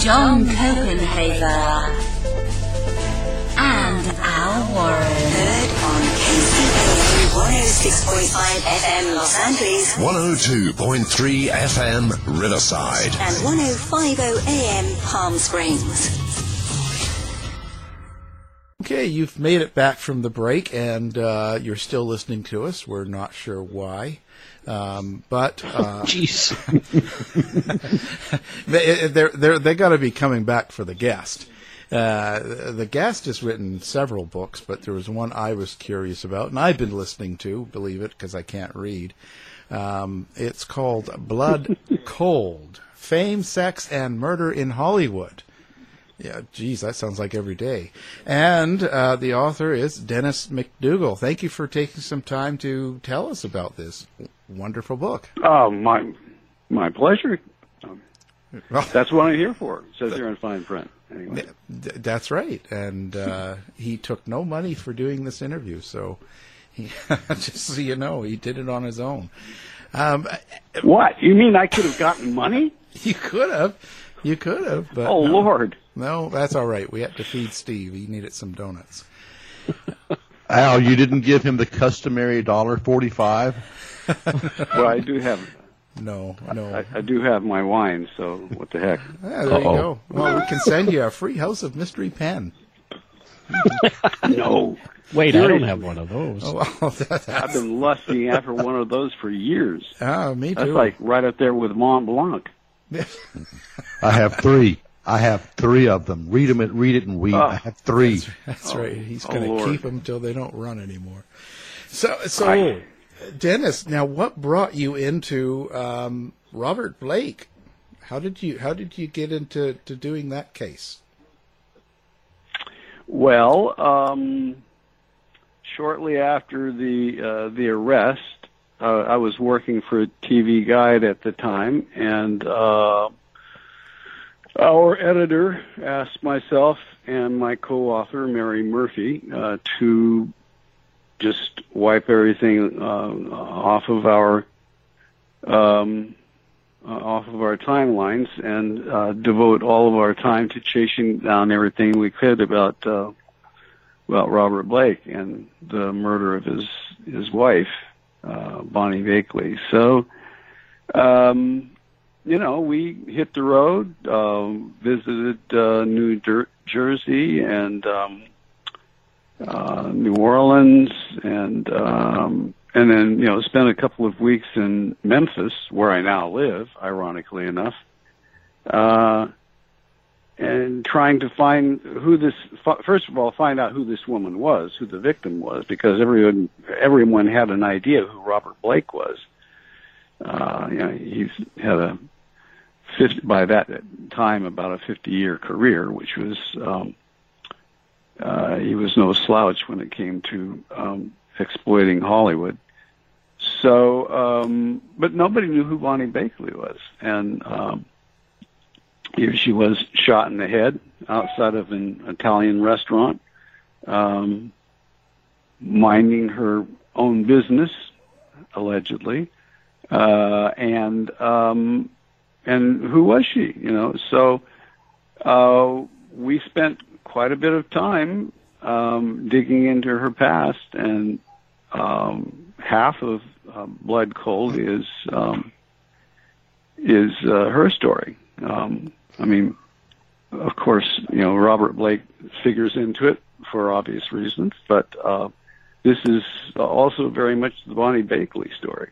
John Copenhaver, and Al Warren. Heard on KCAA 106.5 FM Los Angeles 102.3 FM Riverside. and 105.0 AM Palm Springs. Okay, you've made it back from the break, and uh, you're still listening to us. We're not sure why, um, but uh, Jeez. they, they're they're they got to be coming back for the guest. Uh, the guest has written several books, but there was one I was curious about, and I've been listening to. Believe it, because I can't read. Um, it's called Blood Cold: Fame, Sex, and Murder in Hollywood. Yeah, geez, that sounds like every day. And uh, the author is Dennis McDougal. Thank you for taking some time to tell us about this wonderful book. Oh, my my pleasure. Well, That's what I'm here for. It says here in fine print. Anyway, that's right. And uh, he took no money for doing this interview, so he, just so you know, he did it on his own. Um, what you mean? I could have gotten money? you could have, you could have, but Oh no. Lord! no, that's all right. We had to feed Steve. He needed some donuts. Al, you didn't give him the customary dollar forty-five. Well, I do have No, no. I, I do have my wine. So what the heck? Yeah, there you Uh-oh. go. Well, we can send you a free House of Mystery pen. No, Wait, I don't have one of those. Oh, well, that, I've been lusting after one of those for years. ah, me too. That's like right up there with Mont Blanc. I have three. I have three of them. Read them and read it and read. Oh. I have three. That's right. He's oh, going to Lord. keep them till they don't run anymore. So, so I- Dennis, now what brought you into um, Robert Blake? How did you How did you get into to doing that case? Well, um, shortly after the uh, the arrest, uh, I was working for a TV Guide at the time, and uh, our editor asked myself and my co-author Mary Murphy uh, to just wipe everything uh, off of our um, uh, off of our timelines and uh, devote all of our time to chasing down everything we could about uh, about Robert Blake and the murder of his his wife, uh, Bonnie Bakley. So, um, you know, we hit the road, uh, visited uh, New Jer- Jersey and um, uh, New Orleans, and um, and then you know spent a couple of weeks in Memphis, where I now live, ironically enough, uh, and trying to find who this. First of all, find out who this woman was, who the victim was, because everyone everyone had an idea who Robert Blake was. Uh, you know, he's had a 50, by that time about a 50 year career, which was um, uh, he was no slouch when it came to um, exploiting Hollywood. So, um, but nobody knew who Bonnie Bakley was, and um, here she was shot in the head outside of an Italian restaurant, um, minding her own business, allegedly, uh, and um, and who was she? You know, so uh, we spent quite a bit of time um, digging into her past, and um, half of uh, Blood Cold is um, is uh, her story. Um, I mean, of course, you know Robert Blake figures into it for obvious reasons, but uh, this is also very much the Bonnie Bakley story,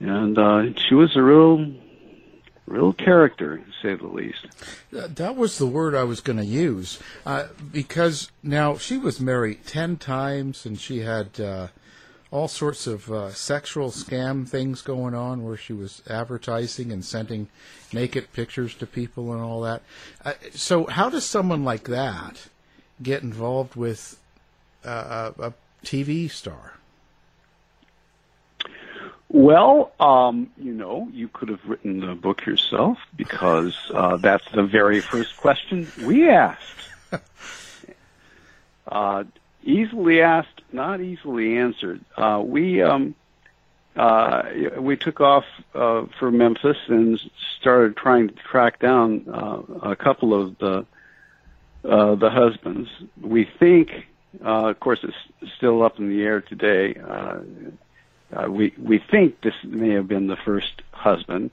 and uh, she was a real real character, to say the least. That was the word I was going to use uh, because now she was married ten times and she had uh, all sorts of uh, sexual scam things going on where she was advertising and sending naked pictures to people and all that. Uh, so, how does someone like that get involved with uh, a TV star? Well, um, you know, you could have written the book yourself because uh, that's the very first question we asked. uh, easily asked, not easily answered. Uh, we um, uh, we took off uh, for Memphis and started trying to track down uh, a couple of the uh, the husbands. We think, uh, of course, it's still up in the air today. Uh, we we think this may have been the first husband.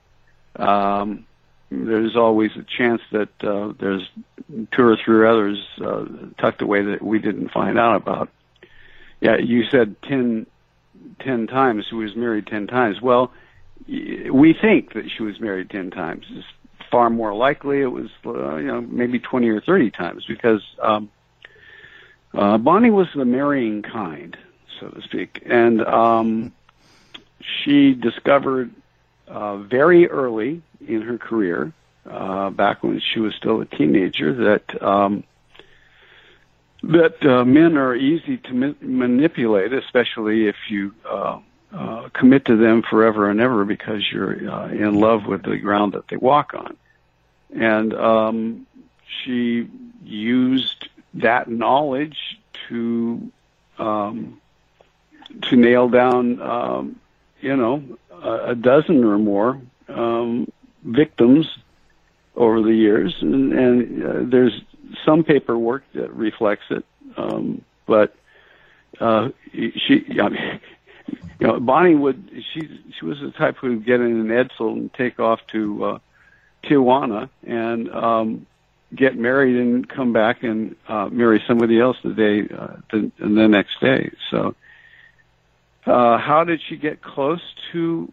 Um, there's always a chance that uh, there's two or three others uh, tucked away that we didn't find out about. Yeah, you said ten, ten times she was married ten times. Well, we think that she was married ten times. It's far more likely it was, uh, you know, maybe twenty or thirty times because um, uh, Bonnie was the marrying kind, so to speak, and um, she discovered uh, very early in her career, uh, back when she was still a teenager, that um, that uh, men are easy to ma- manipulate, especially if you uh, uh, commit to them forever and ever because you're uh, in love with the ground that they walk on. And um, she used that knowledge to um, to nail down um, you know, a, dozen or more um, victims over the years, and, and uh, there's some paperwork that reflects it. Um, but uh, she, I mean, you know, Bonnie would she she was the type who would get in an Edsel and take off to uh, Tijuana and um, get married and come back and uh, marry somebody else the day uh, the, the next day. So uh, how did she get close to,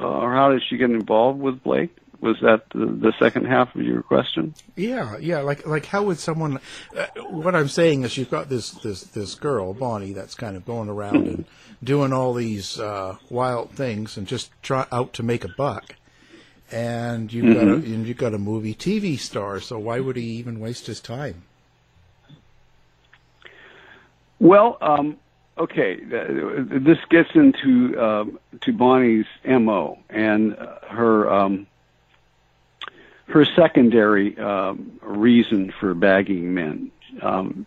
uh, or how did she get involved with Blake? Was that the, the second half of your question? Yeah, yeah. Like, like, how would someone? Uh, what I'm saying is, you've got this this this girl, Bonnie, that's kind of going around and doing all these uh, wild things and just try out to make a buck. And you've mm-hmm. got a and you've got a movie TV star, so why would he even waste his time? Well, um, okay, this gets into uh, to Bonnie's mo and her um, her secondary um, reason for bagging men. Um,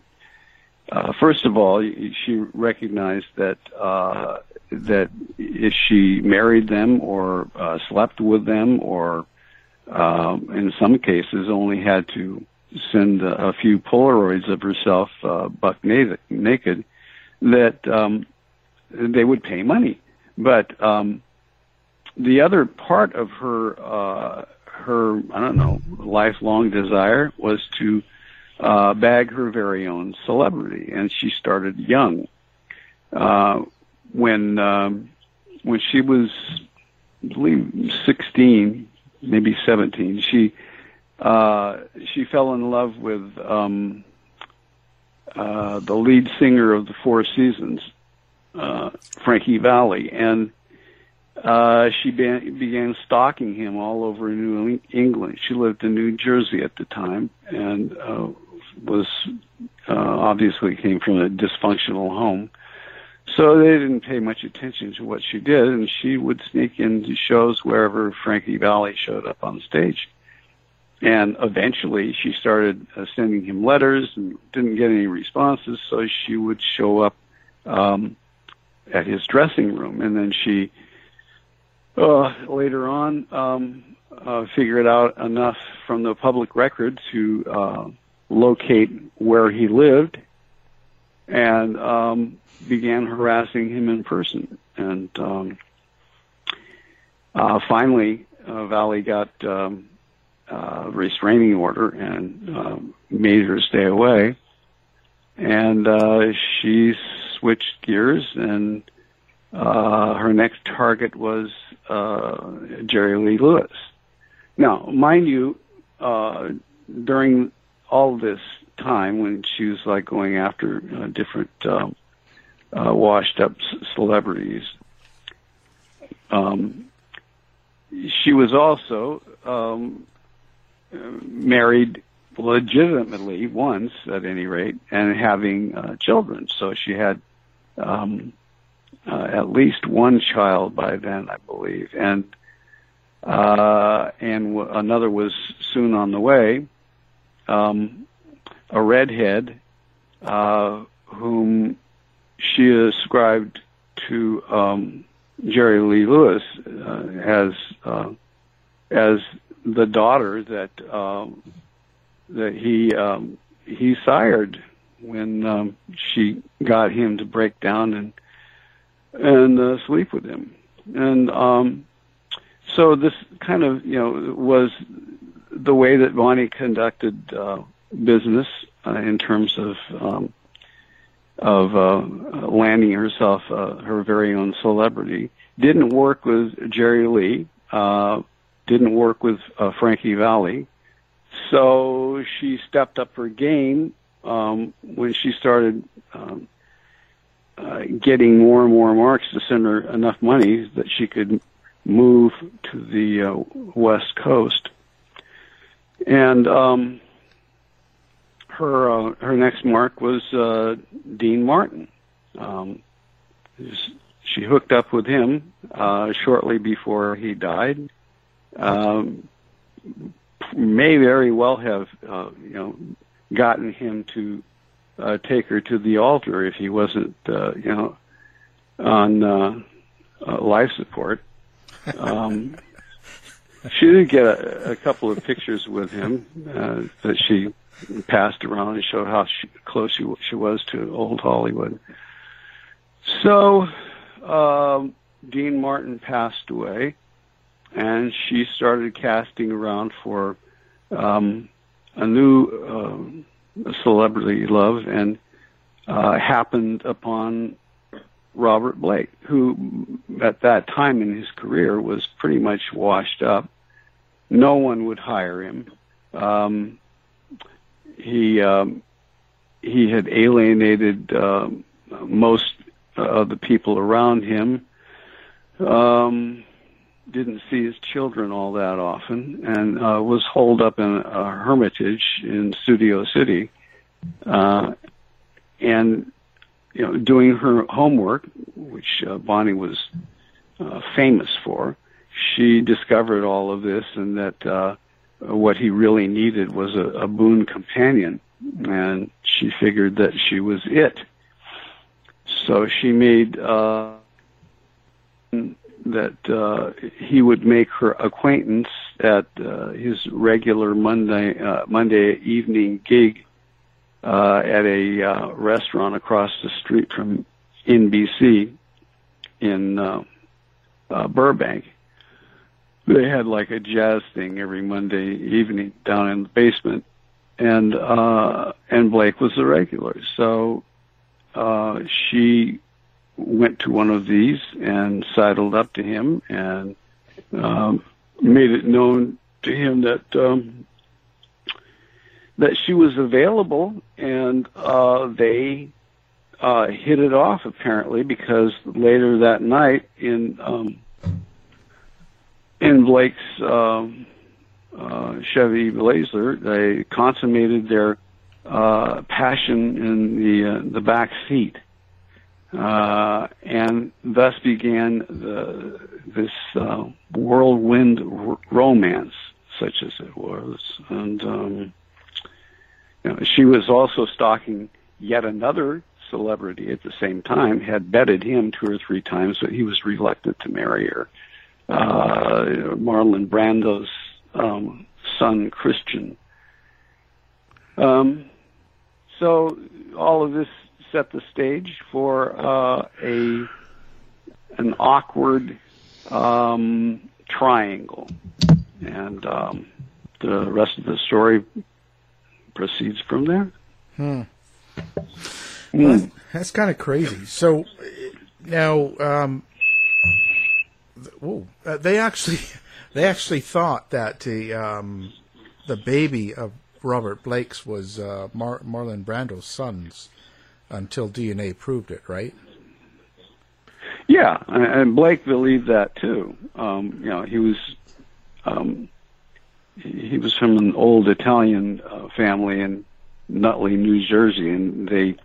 uh, first of all, she recognized that uh, that if she married them or uh, slept with them, or um, in some cases only had to send a, a few Polaroids of herself uh, buck naked that um, they would pay money. But um, the other part of her uh, her I don't know lifelong desire was to uh, bag her very own celebrity, and she started young. Uh, when um, when she was, I believe, sixteen, maybe seventeen, she uh, she fell in love with um, uh, the lead singer of the Four Seasons, uh, Frankie Valli, and uh, she be- began stalking him all over New Eng- England. She lived in New Jersey at the time and uh, was uh, obviously came from a dysfunctional home. So they didn't pay much attention to what she did, and she would sneak into shows wherever Frankie Valli showed up on stage. And eventually she started uh, sending him letters and didn't get any responses, so she would show up um, at his dressing room. And then she, uh, later on, um, uh, figured out enough from the public record to uh, locate where he lived and um, began harassing him in person. And um, uh, finally, uh, Valli got um, uh, restraining order and um, made her stay away. And uh, she switched gears, and uh, her next target was uh, Jerry Lee Lewis. Now, mind you, uh, during all this time when she was like going after uh, different um, uh, washed up c- celebrities, um, she was also um, uh, married legitimately once, at any rate, and having uh, children. So she had um, uh, at least one child by then, I believe, and uh, and w- another was soon on the way. Um, a redhead uh, whom she ascribed to um, Jerry Lee Lewis uh, as uh, as the daughter that um, that he um, he sired when um, she got him to break down and and uh, sleep with him, and um, so this kind of you know was the way that Bonnie conducted uh, business uh, in terms of um, of uh, landing herself uh, her very own celebrity. Didn't work with Jerry Lee. Uh, didn't work with uh, Frankie Valli. So she stepped up her game um, when she started um, uh, getting more and more marks to send her enough money that she could move to the uh, West Coast. And um, her uh, her next mark was uh, Dean Martin. Um, she hooked up with him uh, shortly before he died. Um, may very well have uh, you know gotten him to uh, take her to the altar if he wasn't uh, you know on uh, uh, life support. Um, she did get a, a couple of pictures with him uh, that she passed around and showed how she, close she, she was to old Hollywood. So um, Dean Martin passed away, and she started casting around for um, a new uh, celebrity love, and uh, happened upon Robert Blake, who at that time in his career was pretty much washed up. No one would hire him. Um, he um, he had alienated uh, most of the people around him. Um, didn't see his children all that often, and uh, was holed up in a hermitage in Studio City, uh, and you know, doing her homework, which uh, Bonnie was uh, famous for. She discovered all of this, and that uh, what he really needed was a, a boon companion, and she figured that she was it. So she made uh, that uh, he would make her acquaintance at uh, his regular Monday uh, Monday evening gig uh, at a uh, restaurant across the street from NBC in uh, uh, Burbank. They had like a jazz thing every Monday evening down in the basement, and uh, and Blake was the regular. So uh, she went to one of these and sidled up to him and um, made it known to him that um, that she was available, and uh, they uh, hit it off apparently because later that night in um, in Blake's um, uh, Chevy Blazer, they consummated their uh, passion in the uh, the back seat, uh, and thus began the, this uh, whirlwind r- romance, such as it was. And um, you know, she was also stalking yet another celebrity at the same time. Had betted him two or three times, but he was reluctant to marry her. Uh, Marlon Brando's um, son, Christian. Um, so all of this set the stage for uh, a an awkward um, triangle, and um, the rest of the story proceeds from there. Hmm. Well, that's, that's kind of crazy. So now, um, whoa, uh, they actually they actually thought that the um, the baby of Robert Blake's was uh, Mar- Marlon Brando's son's until DNA proved it, right? Yeah, and Blake believed that too. Um, you know, he was um, he was from an old Italian uh, family in Nutley, New Jersey, and they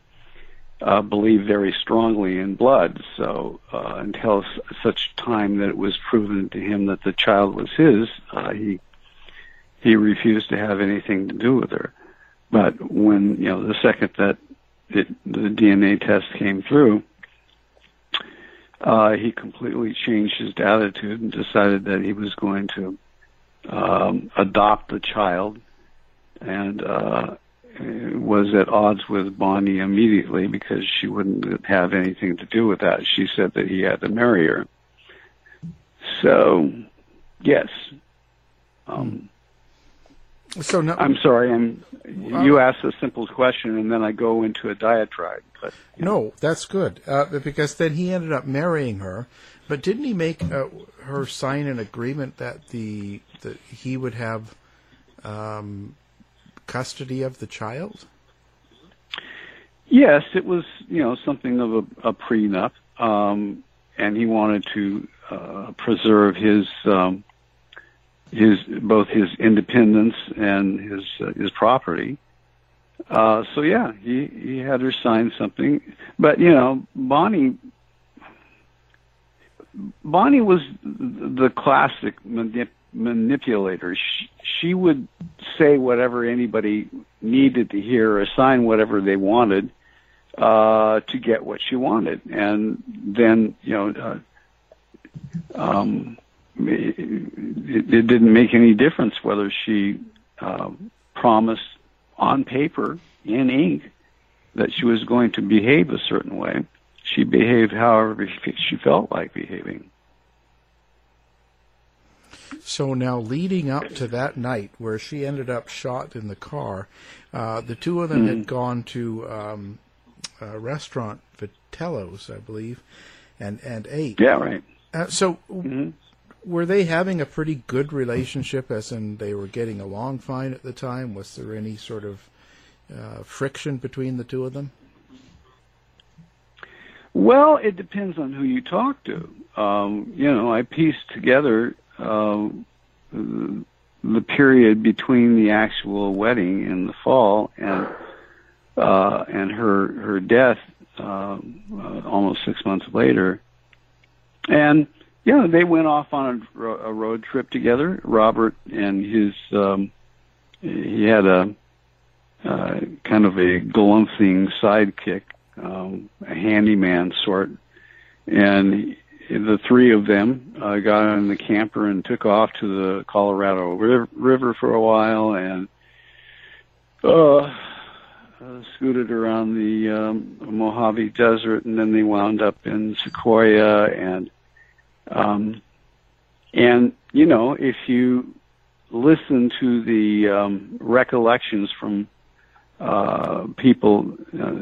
uh, believed very strongly in blood. So uh, until s- such time that it was proven to him that the child was his, uh, he he refused to have anything to do with her. But when you know the second that it, the DNA test came through, uh, he completely changed his attitude and decided that he was going to um, adopt the child, and uh, was at odds with Bonnie immediately because she wouldn't have anything to do with that. She said that he had to marry her. So, yes. Um, so no, I'm sorry. I'm. You asked a simple question, and then I go into a diatribe. But No, that's good uh, because then he ended up marrying her. But didn't he make uh, her sign an agreement that the that he would have um, custody of the child? Yes, it was you know something of a, a prenup, um, and he wanted to uh, preserve his um, his both his independence and his uh, his property. Uh, so yeah, he he had her sign something, but you know Bonnie. Bonnie was the classic manip- manipulator. She, she would say whatever anybody needed to hear or sign whatever they wanted uh, to get what she wanted, and then you know, uh, um, it, it didn't make any difference whether she uh, promised on paper in ink that she was going to behave a certain way. She behaved however she felt like behaving. So now, leading up to that night where she ended up shot in the car, uh, the two of them had gone to um, a restaurant, Vitello's, I believe, and and ate. Yeah, right. Uh, so, were they having a pretty good relationship? As in, they were getting along fine at the time. Was there any sort of uh, friction between the two of them? Well, it depends on who you talk to. Um, you know, I pieced together uh, the period between the actual wedding in the fall and uh, and her her death um, uh, almost six months later. And know, they went off on a, a road trip together. Robert and his um, he had a uh, kind of a galumphing sidekick, um, a handyman sort, and he- the three of them uh, got in the camper and took off to the Colorado River, river for a while and uh, uh, scooted around the um, Mojave Desert, and then they wound up in Sequoia and um, and you know if you listen to the um, recollections from uh, people uh,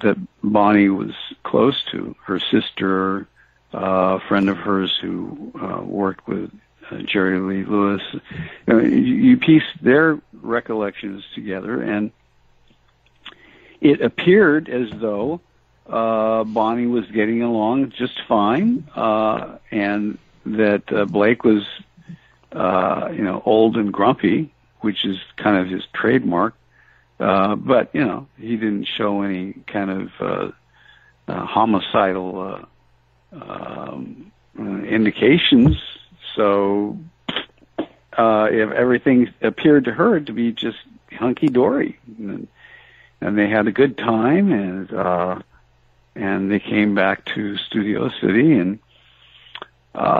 that Bonnie was close to, her sister, uh, a friend of hers who uh, worked with uh, Jerry Lee Lewis. You, know, you piece their recollections together, and it appeared as though uh, Bonnie was getting along just fine, uh, and that uh, Blake was uh, you know, old and grumpy, which is kind of his trademark. Uh, but you know, he didn't show any kind of uh, uh, homicidal uh, um, indications. So, uh, if everything appeared to her to be just hunky dory, and, and they had a good time, and uh, and they came back to Studio City, and uh,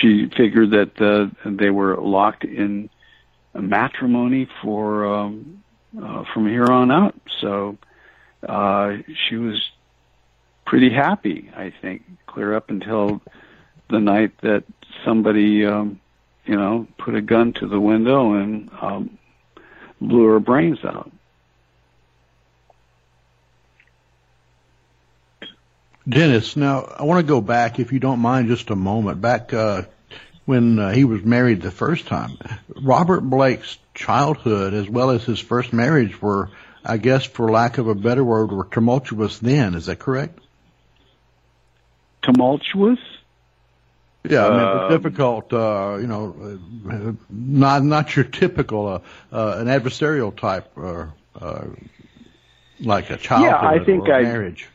she figured that uh, they were locked in matrimony for um, uh, from here on out. So uh, she was pretty happy, I think, clear up until the night that somebody, um, you know, put a gun to the window and um, blew her brains out. Dennis, now I want to go back, if you don't mind, just a moment. Back uh, when uh, he was married the first time, Robert Blake's childhood as well as his first marriage were, I guess, for lack of a better word, were tumultuous. Then, is that correct? Tumultuous. Yeah, I mean, um, difficult. Uh, you know, not not your typical uh, uh, an adversarial type, uh, uh, like a childhood yeah, I think or a I, marriage.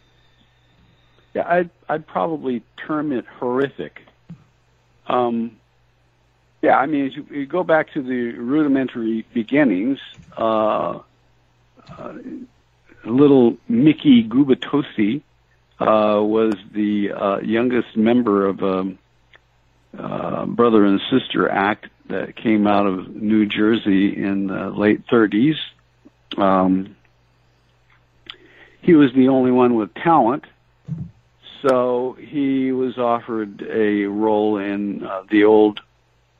Yeah, I'd I'd probably term it horrific. Um, yeah, I mean, as you, you go back to the rudimentary beginnings, uh, uh, little Mickey Gubitosi uh, was the uh, youngest member of a uh, brother and sister act that came out of New Jersey in the late 30s. Um, he was the only one with talent so he was offered a role in uh, the old,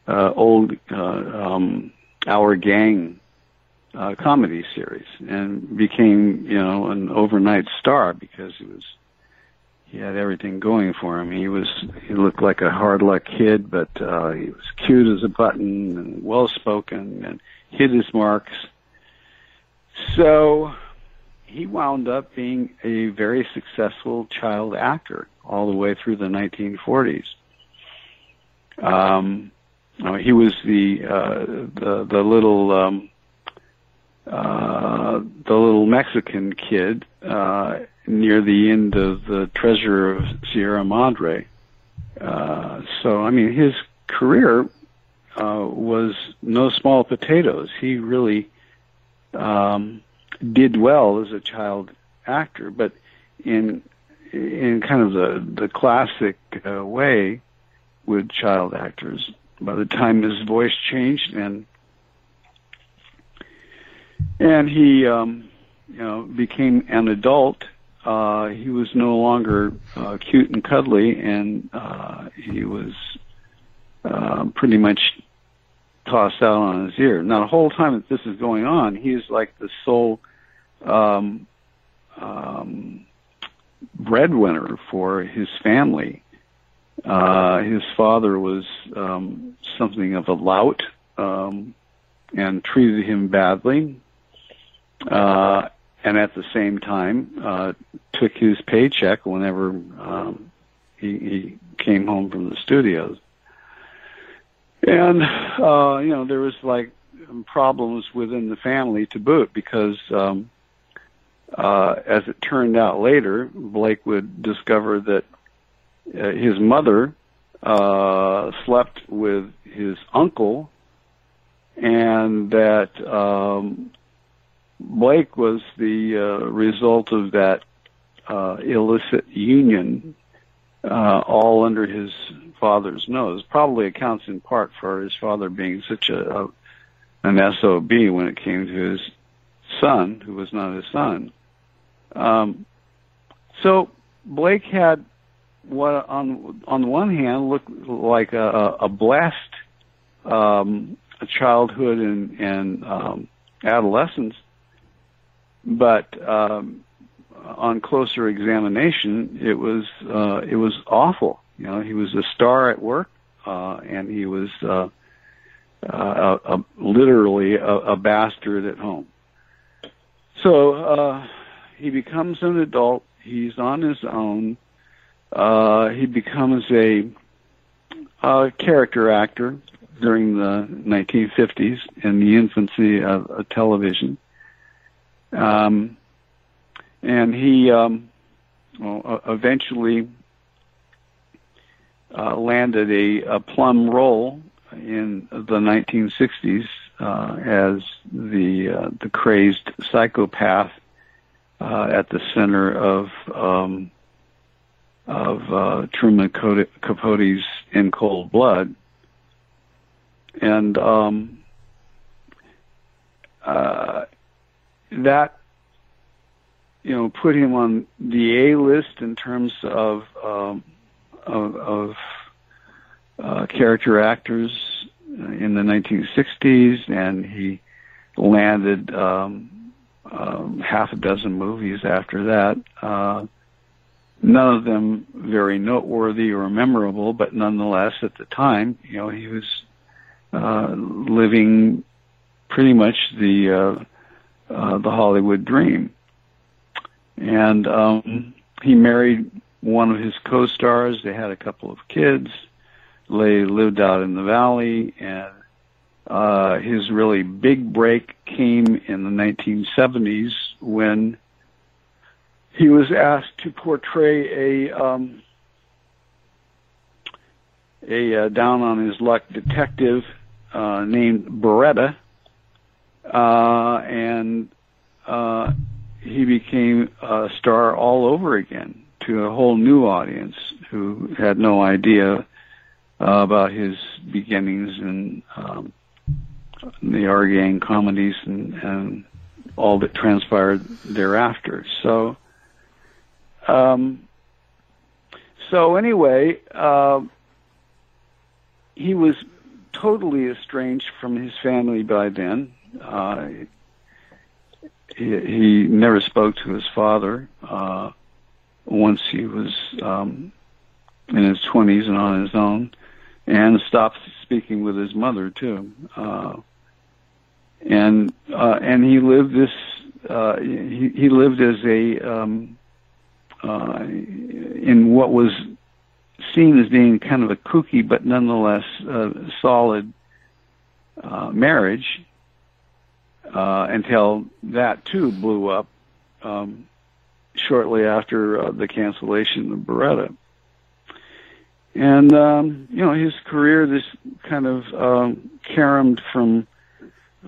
uh, old uh, um, Our Gang uh, comedy series, and became, you know, an overnight star because he was he had everything going for him. He was he looked like a hard luck kid, but uh, he was cute as a button and well spoken and hit his marks. So he wound up being a very successful child actor all the way through the 1940s. Um, he was the uh, the the little um, uh, the little Mexican kid uh, near the end of the Treasure of Sierra Madre. Uh, so I mean, his career uh, was no small potatoes. He really um, did well as a child actor, but in in kind of the the classic uh, way with child actors. By the time his voice changed and and he um, you know became an adult, uh, he was no longer uh, cute and cuddly, and uh, he was uh, pretty much tossed out on his ear. Now, the whole time that this is going on, he he's like the sole um, um, breadwinner for his family. Uh, his father was um, something of a lout um, and treated him badly, uh, and at the same time uh, took his paycheck whenever um, he, he came home from the studios. And uh, you know there was like problems within the family to boot because um, uh, as it turned out later, Blake would discover that uh, his mother uh, slept with his uncle, and that um, Blake was the uh, result of that uh, illicit union, uh, all under his father's nose. Probably accounts in part for his father being such a, a an SOB when it came to his son, who was not his son. Um, so Blake had what on on the one hand looked like a, a blessed um, childhood and, and um, adolescence, but um, on closer examination, it was uh, it was awful. You know, he was a star at work, uh, and he was uh, uh, a, a, literally a, a bastard at home. So uh, he becomes an adult. He's on his own. Uh, he becomes a, a character actor during the 1950s in the infancy of, television. Um, and he um, well, eventually uh, landed a, a plum role in the 1960s uh, as the uh, the crazed psychopath uh, at the center of um, of uh, Truman Capote's In Cold Blood, and um, uh, that you know put him on the A list in terms of um, of, of uh, character actors in the 1960s, and he landed um, um, half a dozen movies after that. Uh, none of them very noteworthy or memorable, but nonetheless, at the time, you know, he was uh, living pretty much the uh, uh, the Hollywood dream. And um, he married one of his co-stars. They had a couple of kids. They lived out in the valley, and uh, his really big break came in the 1970s when he was asked to portray a um, a uh, down on his luck detective uh, named Baretta, uh, and uh, he became a star all over again to a whole new audience who had no idea uh, about his beginnings in um, the R comedies and, and all that transpired thereafter. So, um, so anyway, uh, he was totally estranged from his family by then. Uh, he, he never spoke to his father. Uh, once he was um, in his 20s and on his own, and stopped speaking with his mother too. And uh, and he lived this. Uh, he, he lived as a um, uh, in what was seen as being kind of a kooky but nonetheless uh, solid uh, marriage uh, until that too blew up um, shortly after uh, the cancellation of Baretta. And um, you know his career, this kind of um, caromed from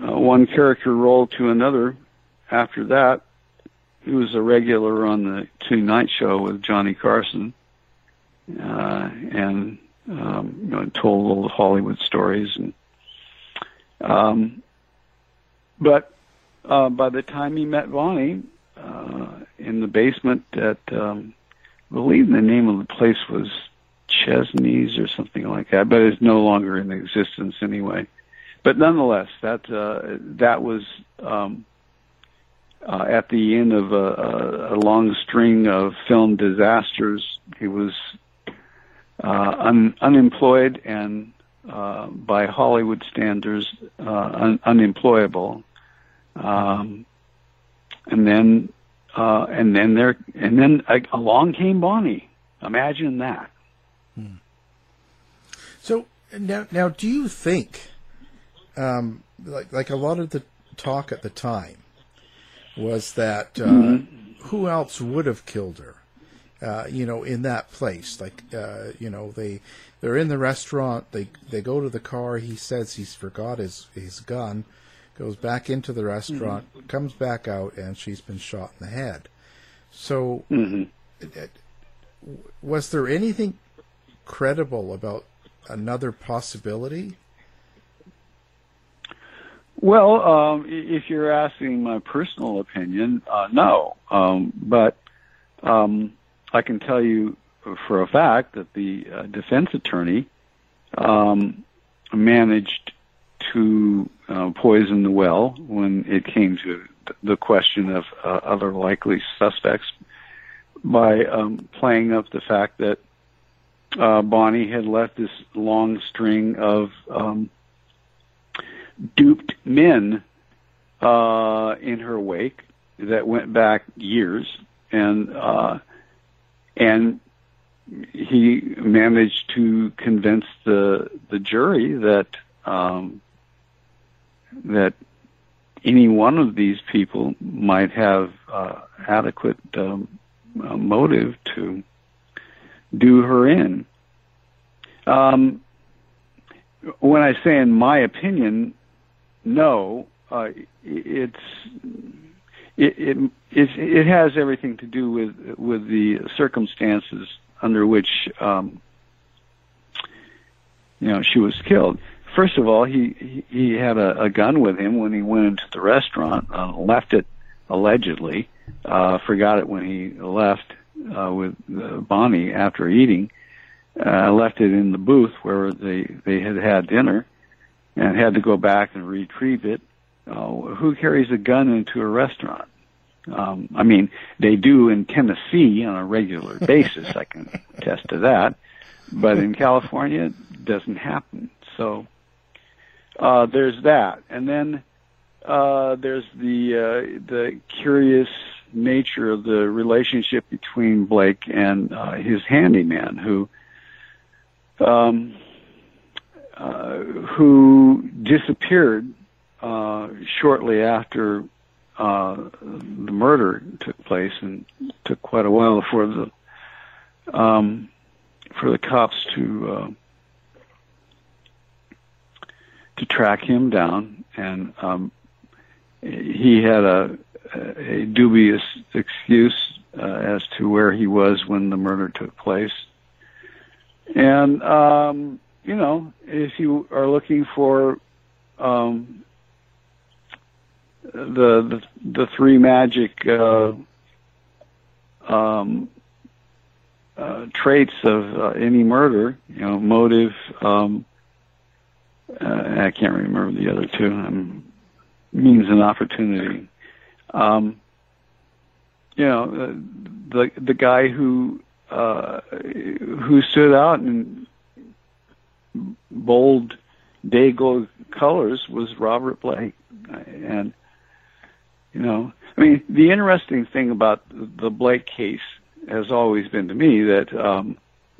uh, one character role to another. After that, he was a regular on the Tonight Show with Johnny Carson, uh, and um, you know told old Hollywood stories. And um, but uh, by the time he met Bonnie uh, in the basement at, um, I believe the name of the place was Chesney's or something like that, but it's no longer in existence anyway. But nonetheless, that uh, that was um, uh, at the end of a, a, long string of film disasters. He was uh, un- unemployed and, uh, by Hollywood standards, uh, un- unemployable. Um, and then, uh, and then there, and then along came Bonnie. Imagine that. Hmm. So now, now, do you think, um, like, like a lot of the talk at the time, was that uh, mm-hmm. who else would have killed her? Uh, you know, in that place, like uh, you know, they they're in the restaurant. They they go to the car. He says he's forgot his his gun. Goes back into the restaurant, mm-hmm. comes back out, and she's been shot in the head. So, mm-hmm. it, it, was there anything credible about another possibility? Well, um, if you're asking my personal opinion, uh, no. Um, but um, I can tell you for a fact that the uh, defense attorney um, managed to uh, poison the well when it came to the question of uh, other likely suspects by um, playing up the fact that uh, Bonnie had left this long string of um, duped men uh, in her wake that went back years, and uh, and he managed to convince the the jury that um, that any one of these people might have uh, adequate um, uh, motive to do her in. Um, when I say in my opinion, no, uh, it's it, it it has everything to do with with the circumstances under which um, you know she was killed. First of all, he he had a, a gun with him when he went into the restaurant, uh, left it allegedly, uh, forgot it when he left uh, with uh, Bonnie after eating, uh, left it in the booth where they they had had dinner, and had to go back and retrieve it. Uh, who carries a gun into a restaurant? Um, I mean, they do in Tennessee on a regular basis. I can attest to that. But in California, it doesn't happen. So uh, there's that, and then uh, there's the uh, the curious nature of the relationship between Blake and uh, his handyman, who um, uh, who disappeared uh, shortly after uh, the murder took place, and took quite a while for the um, for the cops to uh, to track him down, and um, he had a, a dubious excuse uh, as to where he was when the murder took place, and um, you know, if you are looking for um, the, the the three magic uh, um, uh, traits of uh, any murder, you know, motive. Um, uh, I can't remember the other two. Um, means an opportunity. Um, you know, uh, the the guy who uh, who stood out in bold Day-Glo colors was Robert Blake, and you know, I mean, the interesting thing about the Blake case has always been to me that um,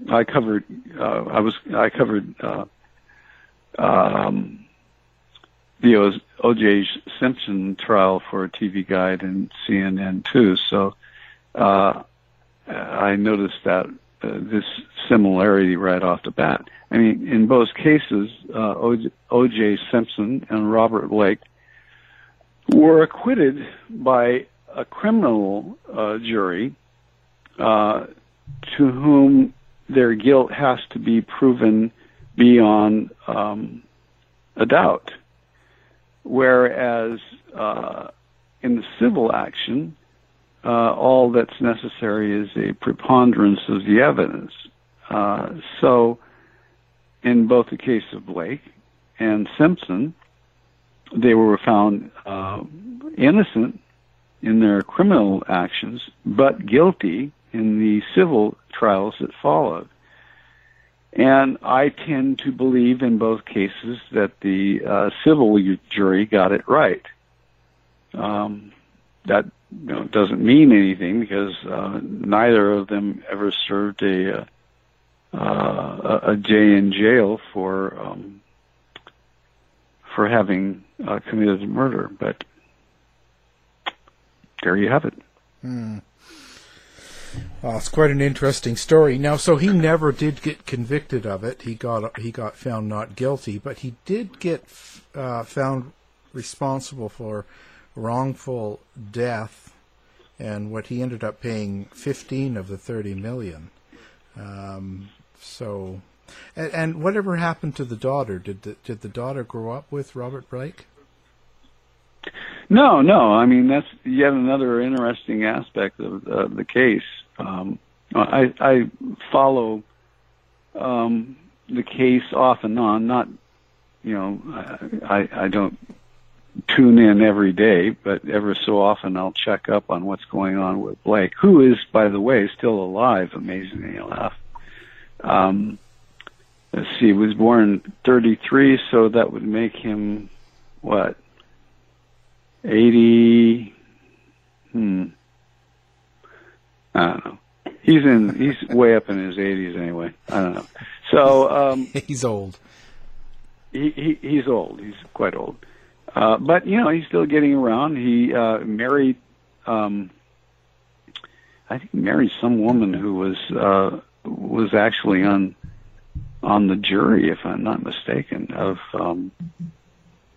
I covered. Uh, I was I covered uh, um, the O.J. Simpson trial for a TV Guide and CNN too. So uh, I noticed that uh, this similarity right off the bat. I mean, in both cases, uh, O.J. Simpson and Robert Blake were acquitted by a criminal uh, jury uh, to whom their guilt has to be proven beyond um, a doubt. Whereas uh, in the civil action, uh, all that's necessary is a preponderance of the evidence. Uh, so, in both the case of Blake and Simpson, they were found uh, innocent in their criminal actions, but guilty in the civil trials that followed. And I tend to believe in both cases that the uh, civil jury got it right. Um, that you know, doesn't mean anything because uh, neither of them ever served a uh, uh, a day in jail for um, for having uh, committed murder. But there you have it. Hmm. Well, it's quite an interesting story. Now, so he never did get convicted of it. He got he got found not guilty, but he did get uh, found responsible for wrongful death, and what he ended up paying fifteen of the thirty million. Um, so, and, and whatever happened to the daughter? Did the, did the daughter grow up with Robert Blake? No, no. I mean, that's yet another interesting aspect of uh, the case. Um, I, I follow um, the case off and on. Not, you know, I, I don't tune in every day, but ever so often I'll check up on what's going on with Blake, who is, by the way, still alive, amazingly enough. Um, let's see, he was born 33, so that would make him, what, 80, hmm, I don't know. He's in, he's way up in his 80s anyway. I don't know. So, um, he's old. He, he, he's old. He's quite old. Uh, but you know, he's still getting around. He uh, married, um, I think, married some woman who was uh, was actually on on the jury, if I'm not mistaken, of um,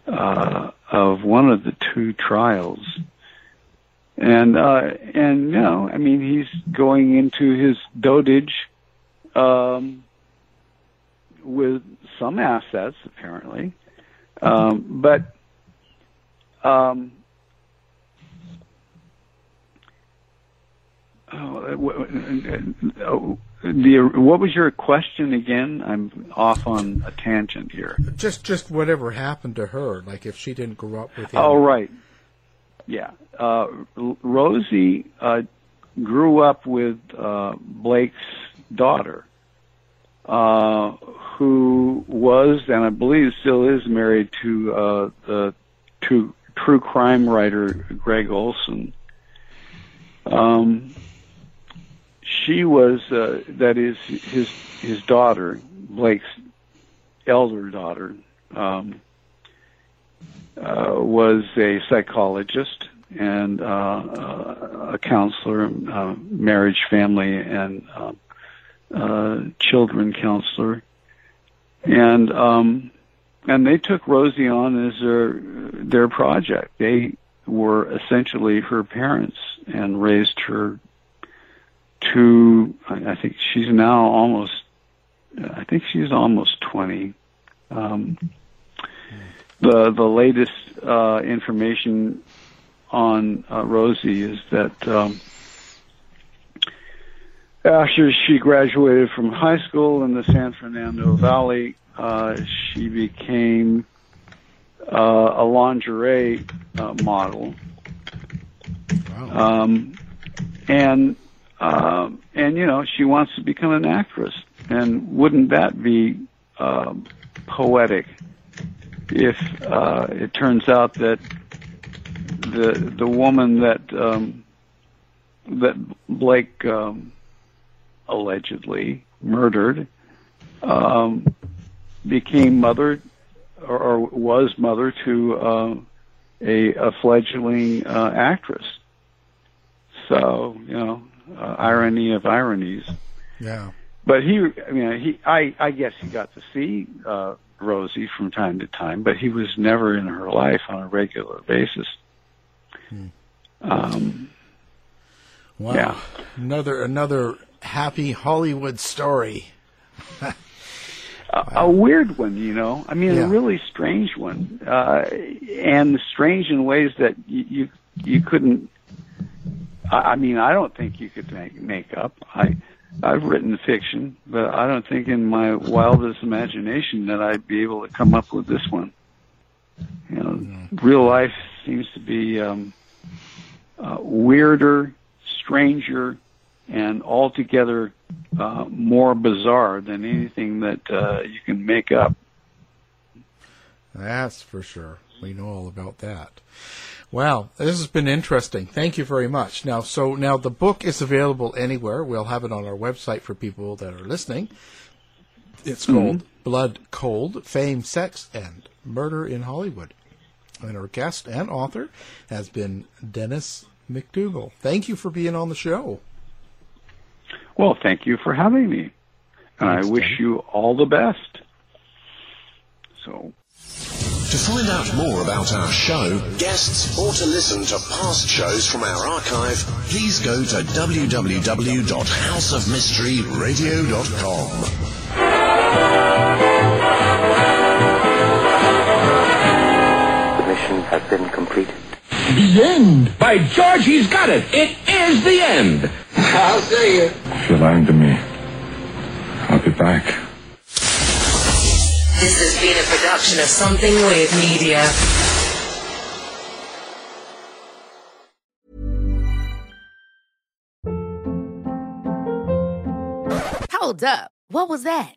uh, of one of the two trials. And uh, and you know, I mean, he's going into his dotage um, with some assets, apparently. Um, but um, oh, the what was your question again? I'm off on a tangent here. Just just whatever happened to her, like if she didn't grow up with him. Oh right, yeah. Uh, Rosie uh, grew up with uh, Blake's daughter, uh, who was and I believe still is married to uh, the to true crime writer Greg Olson. Um, she was uh, that is his his daughter, Blake's elder daughter, um, uh, was a psychologist and uh, a counselor, uh, marriage, family, and uh, uh, children counselor, and um, and they took Rosie on as their their project. They were essentially her parents and raised her to I think she's now almost I think she's almost 20. Um, the the latest uh, information on uh, Rosie is that um, after she graduated from high school in the San Fernando Valley, uh, she became uh, a lingerie uh, model. Wow. Um, and um, and you know she wants to become an actress, and wouldn't that be um, poetic if uh, it turns out that the the woman that um, that Blake um, allegedly murdered um, became mother or, or was mother to uh, a, a fledgling uh, actress. So you know, uh, irony of ironies. Yeah. But he, I mean, he, I, I guess he got to see uh, Rosie from time to time, but he was never in her life on a regular basis. Um, Wow. Yeah. Another another happy Hollywood story. a, a weird one, you know. I mean, Yeah. a really strange one, uh, and strange in ways that you you, you couldn't. I, I mean, I don't think you could make make up. I I've written fiction, but I don't think in my wildest imagination that I'd be able to come up with this one. You know, real life seems to be um, uh, weirder, stranger, and altogether uh, more bizarre than anything that uh, you can make up. That's for sure. We know all about that. Wow, this has been interesting. Thank you very much. Now, so now the book is available anywhere. We'll have it on our website for people that are listening. It's called Blood Cold: Fame, Sex, and Murder in Hollywood. And our guest and author has been Dennis McDougal. Thank you for being on the show. Well, thank you for having me, and I wish you all the best. So. To find out more about our show, guests, or to listen to past shows from our archive, please go to www.houseofmysteryradio.com. The mission has been completed. The end. By George, he's got it. It is the end. I'll see you. If you're lying to me, I'll be back. This has been a production of Something Weird Media. Hold up. What was that?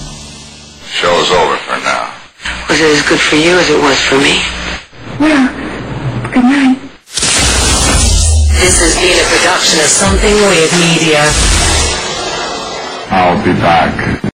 Show's over for now. Was it as good for you as it was for me? Well, good night. This has been a production of Something Weird Media. I'll be back.